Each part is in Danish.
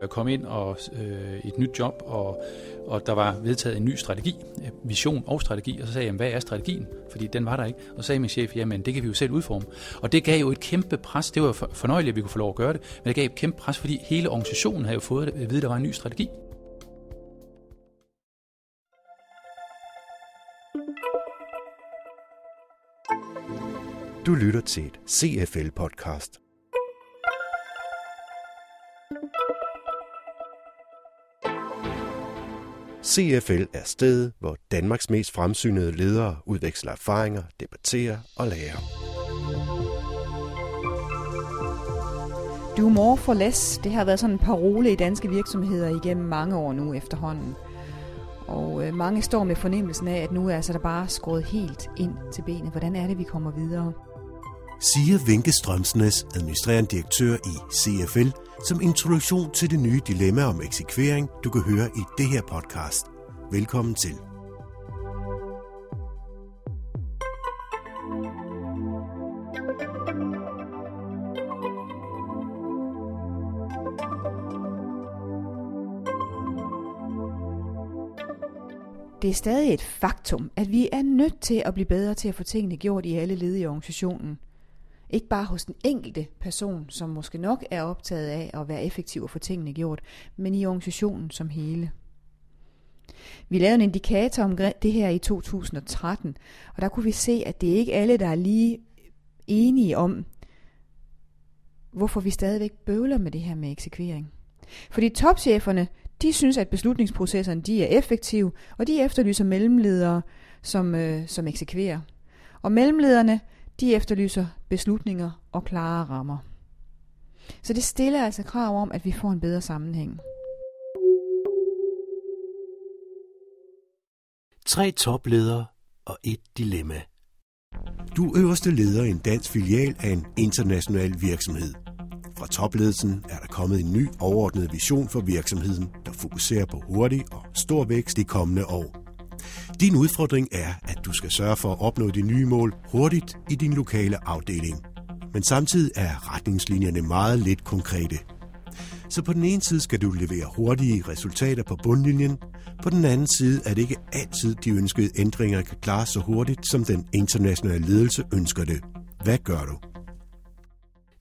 Jeg kom ind og øh, et nyt job, og, og der var vedtaget en ny strategi, øh, vision og strategi, og så sagde jeg, hvad er strategien? Fordi den var der ikke. Og så sagde min chef, jamen det kan vi jo selv udforme. Og det gav jo et kæmpe pres. Det var fornøjeligt, at vi kunne få lov at gøre det, men det gav et kæmpe pres, fordi hele organisationen havde jo fået at vide, at der var en ny strategi. Du lytter til et CFL-podcast. CFL er stedet, hvor Danmarks mest fremsynede ledere udveksler erfaringer, debatterer og lærer. Do more for less, det har været sådan en parole i danske virksomheder igennem mange år nu efterhånden. Og øh, mange står med fornemmelsen af, at nu er altså der bare skåret helt ind til benet. Hvordan er det, vi kommer videre? Siger Vinke Strømsnes, administrerende direktør i CFL, som introduktion til det nye dilemma om eksekvering, du kan høre i det her podcast. Velkommen til. Det er stadig et faktum, at vi er nødt til at blive bedre til at få tingene gjort i alle led i organisationen. Ikke bare hos den enkelte person, som måske nok er optaget af at være effektiv og få tingene gjort, men i organisationen som hele. Vi lavede en indikator om det her i 2013, og der kunne vi se, at det er ikke alle, der er lige enige om, hvorfor vi stadigvæk bøvler med det her med eksekvering. Fordi topcheferne, de synes, at beslutningsprocesserne de er effektive, og de efterlyser mellemledere, som, øh, som eksekverer. Og mellemlederne, de efterlyser beslutninger og klare rammer. Så det stiller altså krav om, at vi får en bedre sammenhæng. Tre topledere og et dilemma. Du er øverste leder i en dansk filial af en international virksomhed. Fra topledelsen er der kommet en ny overordnet vision for virksomheden, der fokuserer på hurtig og stor vækst de kommende år. Din udfordring er, at du skal sørge for at opnå de nye mål hurtigt i din lokale afdeling. Men samtidig er retningslinjerne meget lidt konkrete. Så på den ene side skal du levere hurtige resultater på bundlinjen, på den anden side er det ikke altid de ønskede ændringer kan klares så hurtigt, som den internationale ledelse ønsker det. Hvad gør du?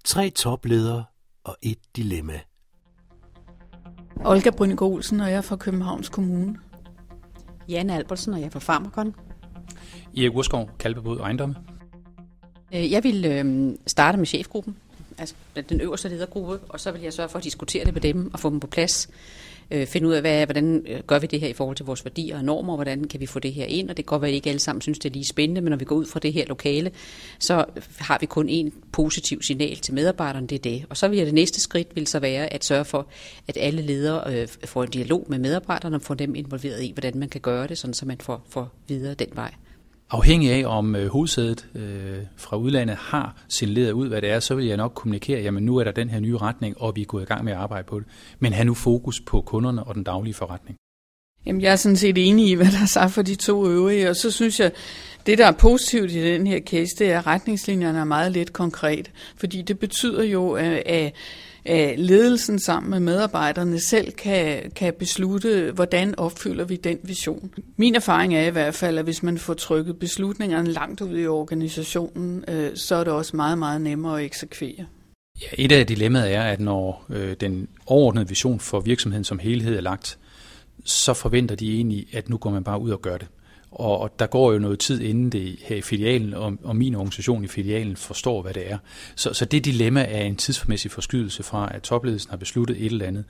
Tre topledere og et dilemma. Olga Brynegård Olsen, og jeg er fra Københavns Kommune. Janne Albertsen, og jeg er fra Farmakon. Erik Urskov, Kalvebod Ejendomme. Øh, jeg vil øh, starte med chefgruppen, altså den øverste ledergruppe, og så vil jeg sørge for at diskutere det med dem og få dem på plads øh, finde ud af, hvad, hvordan øh, gør vi det her i forhold til vores værdier og normer, og hvordan kan vi få det her ind, og det kan godt være, at ikke alle sammen synes, det er lige spændende, men når vi går ud fra det her lokale, så har vi kun en positiv signal til medarbejderne, det er det. Og så vil det næste skridt vil så være at sørge for, at alle ledere øh, får en dialog med medarbejderne og får dem involveret i, hvordan man kan gøre det, sådan så man får, får videre den vej. Afhængig af, om øh, hovedsædet øh, fra udlandet har signaleret ud, hvad det er, så vil jeg nok kommunikere, jamen nu er der den her nye retning, og vi er gået i gang med at arbejde på det. Men have nu fokus på kunderne og den daglige forretning. Jamen, jeg er sådan set enig i, hvad der er sagt for de to øvrige, og så synes jeg, det der er positivt i den her case, det er, at retningslinjerne er meget lidt konkret, fordi det betyder jo, øh, at ledelsen sammen med medarbejderne selv kan, kan beslutte, hvordan opfylder vi den vision. Min erfaring er i hvert fald, at hvis man får trykket beslutningerne langt ud i organisationen, øh, så er det også meget, meget nemmere at eksekvere. Ja, et af dilemmaet er, at når øh, den overordnede vision for virksomheden som helhed er lagt, så forventer de egentlig, at nu går man bare ud og gør det. Og, der går jo noget tid inden det her i filialen, og, og min organisation i filialen forstår, hvad det er. Så, så det dilemma er en tidsmæssig forskydelse fra, at topledelsen har besluttet et eller andet,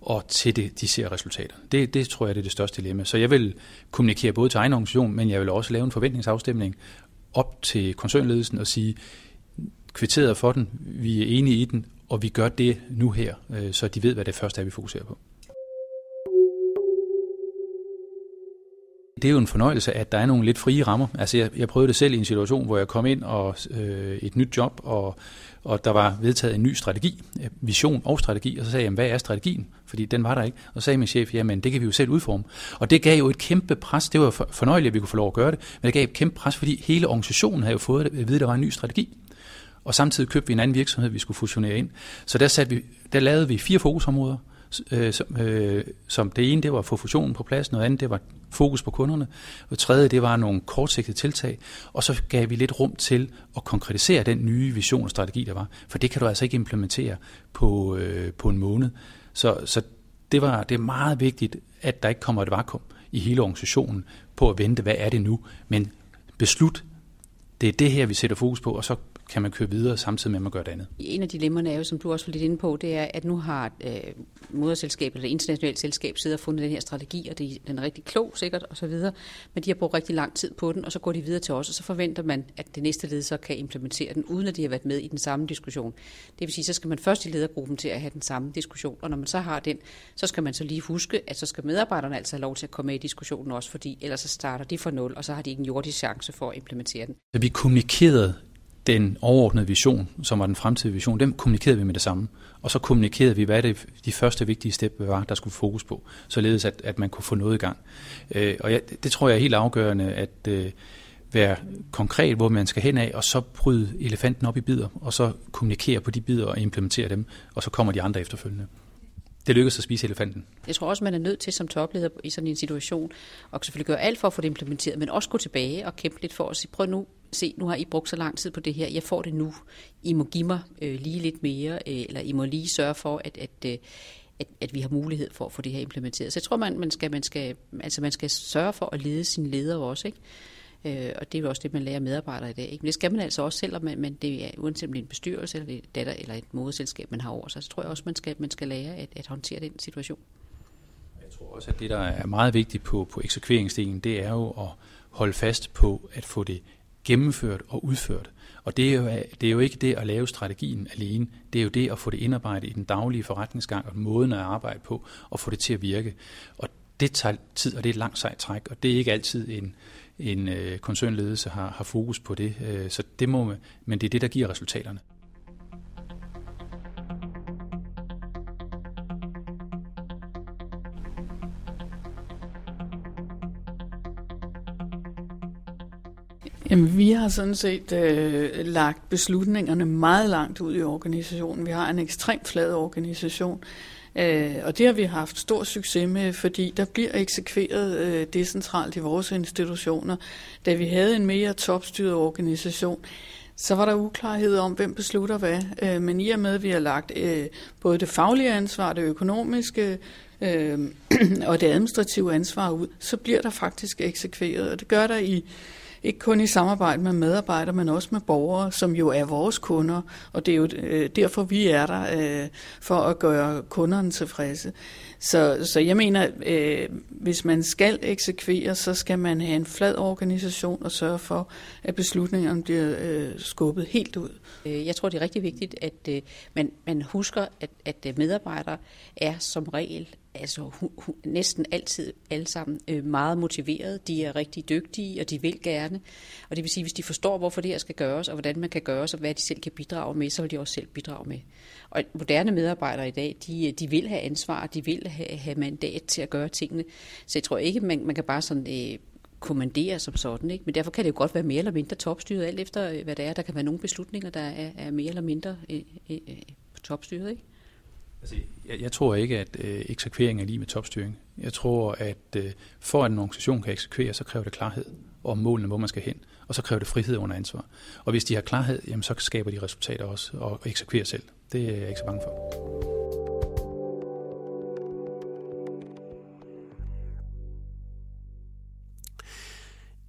og til det, de ser resultater. Det, det tror jeg, det er det største dilemma. Så jeg vil kommunikere både til egen organisation, men jeg vil også lave en forventningsafstemning op til koncernledelsen og sige, kvitteret for den, vi er enige i den, og vi gør det nu her, øh, så de ved, hvad det første er, vi fokuserer på. Det er jo en fornøjelse, at der er nogle lidt frie rammer. Altså jeg, jeg prøvede det selv i en situation, hvor jeg kom ind og øh, et nyt job, og, og der var vedtaget en ny strategi, øh, vision og strategi, og så sagde jeg, hvad er strategien? Fordi den var der ikke. Og så sagde min chef, jamen det kan vi jo selv udforme. Og det gav jo et kæmpe pres. Det var fornøjeligt, at vi kunne få lov at gøre det, men det gav et kæmpe pres, fordi hele organisationen havde jo fået at vide, at der var en ny strategi. Og samtidig købte vi en anden virksomhed, vi skulle fusionere ind. Så der, satte vi, der lavede vi fire fokusområder, øh, som, øh, som det ene, det var at få fusionen på plads, noget andet, det var fokus på kunderne, og det tredje, det var nogle kortsigtede tiltag, og så gav vi lidt rum til at konkretisere den nye vision og strategi, der var, for det kan du altså ikke implementere på, øh, på en måned. Så, så det, var, det er meget vigtigt, at der ikke kommer et vakuum i hele organisationen på at vente, hvad er det nu, men beslut, det er det her, vi sætter fokus på, og så kan man køre videre samtidig med, at man gør det andet. En af dilemmerne er jo, som du også var lidt inde på, det er, at nu har øh, moderselskabet eller internationalt selskab siddet og fundet den her strategi, og det, den er rigtig klog sikkert og så videre, men de har brugt rigtig lang tid på den, og så går de videre til os, og så forventer man, at det næste led så kan implementere den, uden at de har været med i den samme diskussion. Det vil sige, så skal man først i ledergruppen til at have den samme diskussion, og når man så har den, så skal man så lige huske, at så skal medarbejderne altså have lov til at komme med i diskussionen også, fordi ellers så starter de fra nul, og så har de ikke en jordisk chance for at implementere den. Så vi kommunikerede den overordnede vision, som var den fremtidige vision, den kommunikerede vi med det samme. Og så kommunikerede vi, hvad det de første vigtige step var, der skulle fokus på, således at, at man kunne få noget i gang. Øh, og jeg, det tror jeg er helt afgørende, at øh, være konkret, hvor man skal hen af, og så bryde elefanten op i bidder, og så kommunikere på de bidder og implementere dem, og så kommer de andre efterfølgende. Det lykkedes at spise elefanten. Jeg tror også, man er nødt til som topleder i sådan en situation, og selvfølgelig gøre alt for at få det implementeret, men også gå tilbage og kæmpe lidt for at sige, prøv nu, se, nu har I brugt så lang tid på det her, jeg får det nu. I må give mig øh, lige lidt mere, øh, eller I må lige sørge for, at, at, øh, at, at vi har mulighed for at få det her implementeret. Så jeg tror, man, man, skal, man, skal, altså man skal sørge for at lede sine ledere også, ikke? Øh, og det er jo også det, man lærer medarbejdere i dag. Ikke? Men det skal man altså også, selvom man, man det er uanset om det er en bestyrelse eller et datter eller et moderselskab, man har over sig, så tror jeg også, man skal, man skal lære at, at håndtere den situation. Jeg tror også, at det, der er meget vigtigt på, på eksekveringsdelen, det er jo at holde fast på at få det gennemført og udført. Og det er, jo, det er jo ikke det at lave strategien alene, det er jo det at få det indarbejdet i den daglige forretningsgang og måden at arbejde på, og få det til at virke. Og det tager tid, og det er et langt sejt træk, og det er ikke altid en, en øh, koncernledelse har, har fokus på det. Øh, så det må, men det er det, der giver resultaterne. Jamen, vi har sådan set øh, lagt beslutningerne meget langt ud i organisationen. Vi har en ekstremt flad organisation, øh, og det har vi haft stor succes med, fordi der bliver eksekveret øh, decentralt i vores institutioner. Da vi havde en mere topstyret organisation, så var der uklarhed om, hvem beslutter hvad. Øh, men i og med, at vi har lagt øh, både det faglige ansvar, det økonomiske øh, og det administrative ansvar ud, så bliver der faktisk eksekveret. Og det gør der i ikke kun i samarbejde med medarbejdere, men også med borgere, som jo er vores kunder, og det er jo øh, derfor, vi er der, øh, for at gøre kunderne tilfredse. Så, så jeg mener, øh, hvis man skal eksekvere, så skal man have en flad organisation og sørge for, at beslutningerne bliver øh, skubbet helt ud. Øh, jeg tror, det er rigtig vigtigt, at øh, man, man husker, at, at medarbejdere er som regel altså hun, hun, næsten altid alle sammen øh, meget motiverede. De er rigtig dygtige, og de vil gerne. Og det vil sige, hvis de forstår, hvorfor det her skal gøres, og hvordan man kan gøre og hvad de selv kan bidrage med, så vil de også selv bidrage med. Og moderne medarbejdere i dag, de, øh, de vil have ansvar, de vil have, have mandat til at gøre tingene. Så jeg tror ikke, man, man kan bare sådan... Øh, kommandere som sådan. Ikke? Men derfor kan det jo godt være mere eller mindre topstyret, alt efter øh, hvad det er. Der kan være nogle beslutninger, der er, er mere eller mindre øh, øh, øh topstyret. Ikke? Altså, jeg, jeg tror ikke, at øh, eksekvering er lige med topstyring. Jeg tror, at øh, for at en organisation kan eksekvere, så kræver det klarhed om målene, hvor man skal hen, og så kræver det frihed under ansvar. Og hvis de har klarhed, jamen, så skaber de resultater også, og eksekverer selv. Det er jeg ikke så bange for.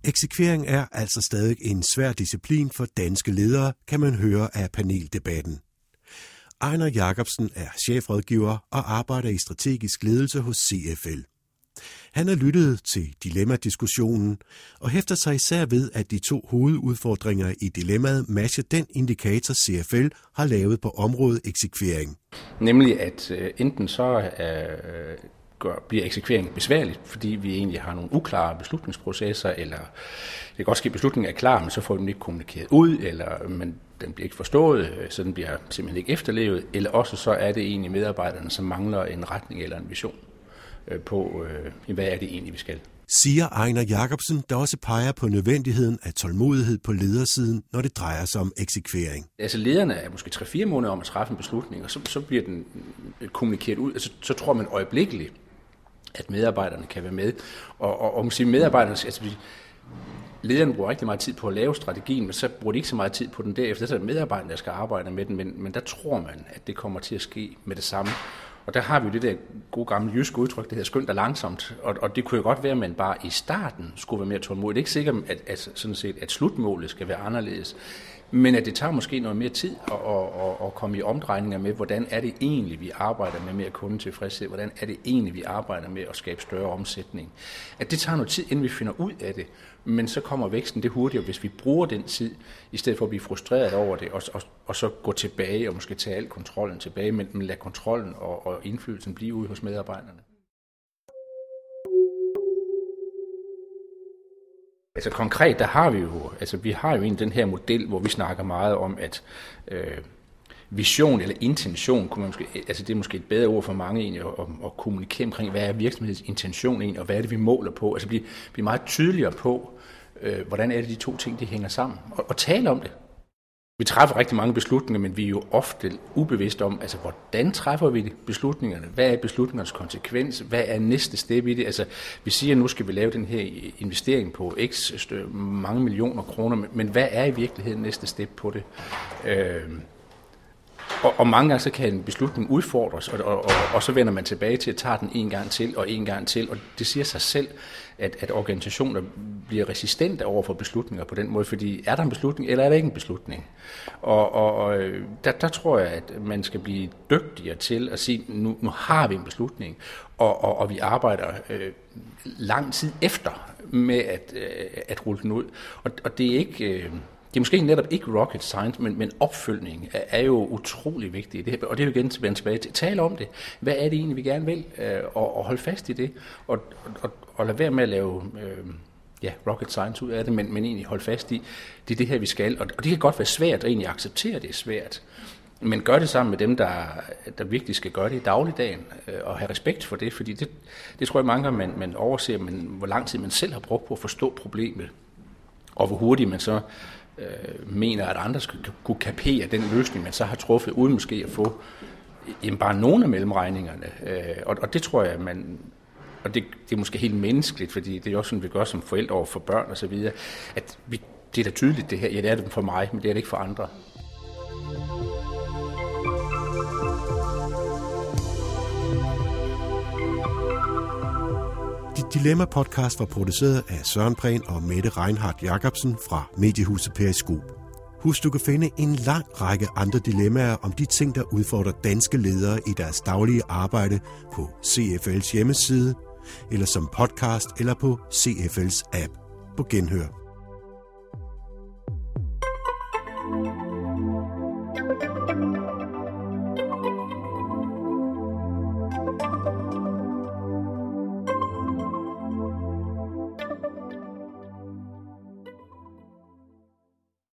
Eksekvering er altså stadig en svær disciplin for danske ledere, kan man høre af paneldebatten. Ejner Jacobsen er chefrådgiver og arbejder i strategisk ledelse hos CFL. Han har lyttet til dilemmadiskussionen og hæfter sig især ved, at de to hovedudfordringer i dilemmaet matcher den indikator, CFL har lavet på området eksekvering. Nemlig at øh, enten så er øh, gør, bliver eksekvering besværligt, fordi vi egentlig har nogle uklare beslutningsprocesser, eller det kan godt ske, at beslutningen er klar, men så får den ikke kommunikeret ud, eller men den bliver ikke forstået, så den bliver simpelthen ikke efterlevet, eller også så er det egentlig medarbejderne, som mangler en retning eller en vision øh, på, øh, hvad er det egentlig, vi skal. siger Ejner Jacobsen, der også peger på nødvendigheden af tålmodighed på ledersiden, når det drejer sig om eksekvering. Altså lederne er måske 3-4 måneder om at træffe en beslutning, og så, så bliver den kommunikeret ud. Altså, så tror man øjeblikkeligt, at medarbejderne kan være med. Og, og, og måske medarbejderne, altså lederne bruger rigtig meget tid på at lave strategien, men så bruger de ikke så meget tid på den derefter. Så er det medarbejderne, der skal arbejde med den, men, men der tror man, at det kommer til at ske med det samme. Og der har vi jo det der gode gamle jyske udtryk, det hedder skønt og langsomt. Og, og det kunne jo godt være, at man bare i starten skulle være mere tålmodig. Det er ikke sikkert, at, at, sådan set, at slutmålet skal være anderledes. Men at det tager måske noget mere tid at, at, at, at komme i omdrejninger med, hvordan er det egentlig, vi arbejder med mere kundetilfredshed, hvordan er det egentlig, vi arbejder med at skabe større omsætning. At det tager noget tid, inden vi finder ud af det, men så kommer væksten det hurtigere, hvis vi bruger den tid, i stedet for at blive frustreret over det, og, og, og så gå tilbage og måske tage al kontrollen tilbage, men, men lade kontrollen og, og indflydelsen blive ude hos medarbejderne. Altså konkret, der har vi jo, altså vi har jo en den her model, hvor vi snakker meget om, at øh, vision eller intention, kunne man måske, altså det er måske et bedre ord for mange egentlig, at, at kommunikere omkring, hvad er virksomhedens intention egentlig, og hvad er det, vi måler på. Altså blive, blive meget tydeligere på, øh, hvordan er det, de to ting, de hænger sammen, og, og tale om det. Vi træffer rigtig mange beslutninger, men vi er jo ofte ubevidste om, altså hvordan træffer vi beslutningerne? Hvad er beslutningernes konsekvens? Hvad er næste step i det? Altså, vi siger, at nu skal vi lave den her investering på x mange millioner kroner, men hvad er i virkeligheden næste step på det? Øh, og, og mange gange så kan en beslutning udfordres, og, og, og, og så vender man tilbage til at tage den en gang til og en gang til. Og det siger sig selv, at, at organisationer bliver resistente over for beslutninger på den måde, fordi er der en beslutning, eller er der ikke en beslutning? Og, og, og øh, der, der tror jeg, at man skal blive dygtigere til at sige, nu, nu har vi en beslutning, og, og, og vi arbejder øh, lang tid efter med at, øh, at rulle den ud. Og, og det er ikke... Øh, det er måske netop ikke rocket science, men, men opfølgning er, er jo utrolig vigtigt. Det, og det er jo igen tilbage, tilbage til. Tale om det. Hvad er det egentlig, vi gerne vil? Øh, og, og holde fast i det. Og, og, og lade være med at lave øh, ja, rocket science ud af det, men, men egentlig holde fast i, det er det her, vi skal. Og, og det kan godt være svært at egentlig acceptere, at det er svært. Men gør det sammen med dem, der, der virkelig skal gøre det i dagligdagen, øh, og have respekt for det, fordi det, det tror jeg mange gange, man, man overser, men hvor lang tid man selv har brugt på at forstå problemet, og hvor hurtigt man så øh, mener, at andre skal kunne kapere den løsning, man så har truffet, uden måske at få jamen, bare nogle af mellemregningerne. Øh, og, og det tror jeg, man, og det, det er måske helt menneskeligt, fordi det er også sådan, vi gør som forældre over for børn og så videre, at vi, det er da tydeligt det her, ja det er det for mig, men det er det ikke for andre. Dilemma-podcast var produceret af Søren Prehn og Mette Reinhardt Jacobsen fra Mediehuset Periskop. Husk, du kan finde en lang række andre dilemmaer om de ting, der udfordrer danske ledere i deres daglige arbejde på CFL's hjemmeside, eller som podcast, eller på CFL's app. På genhør.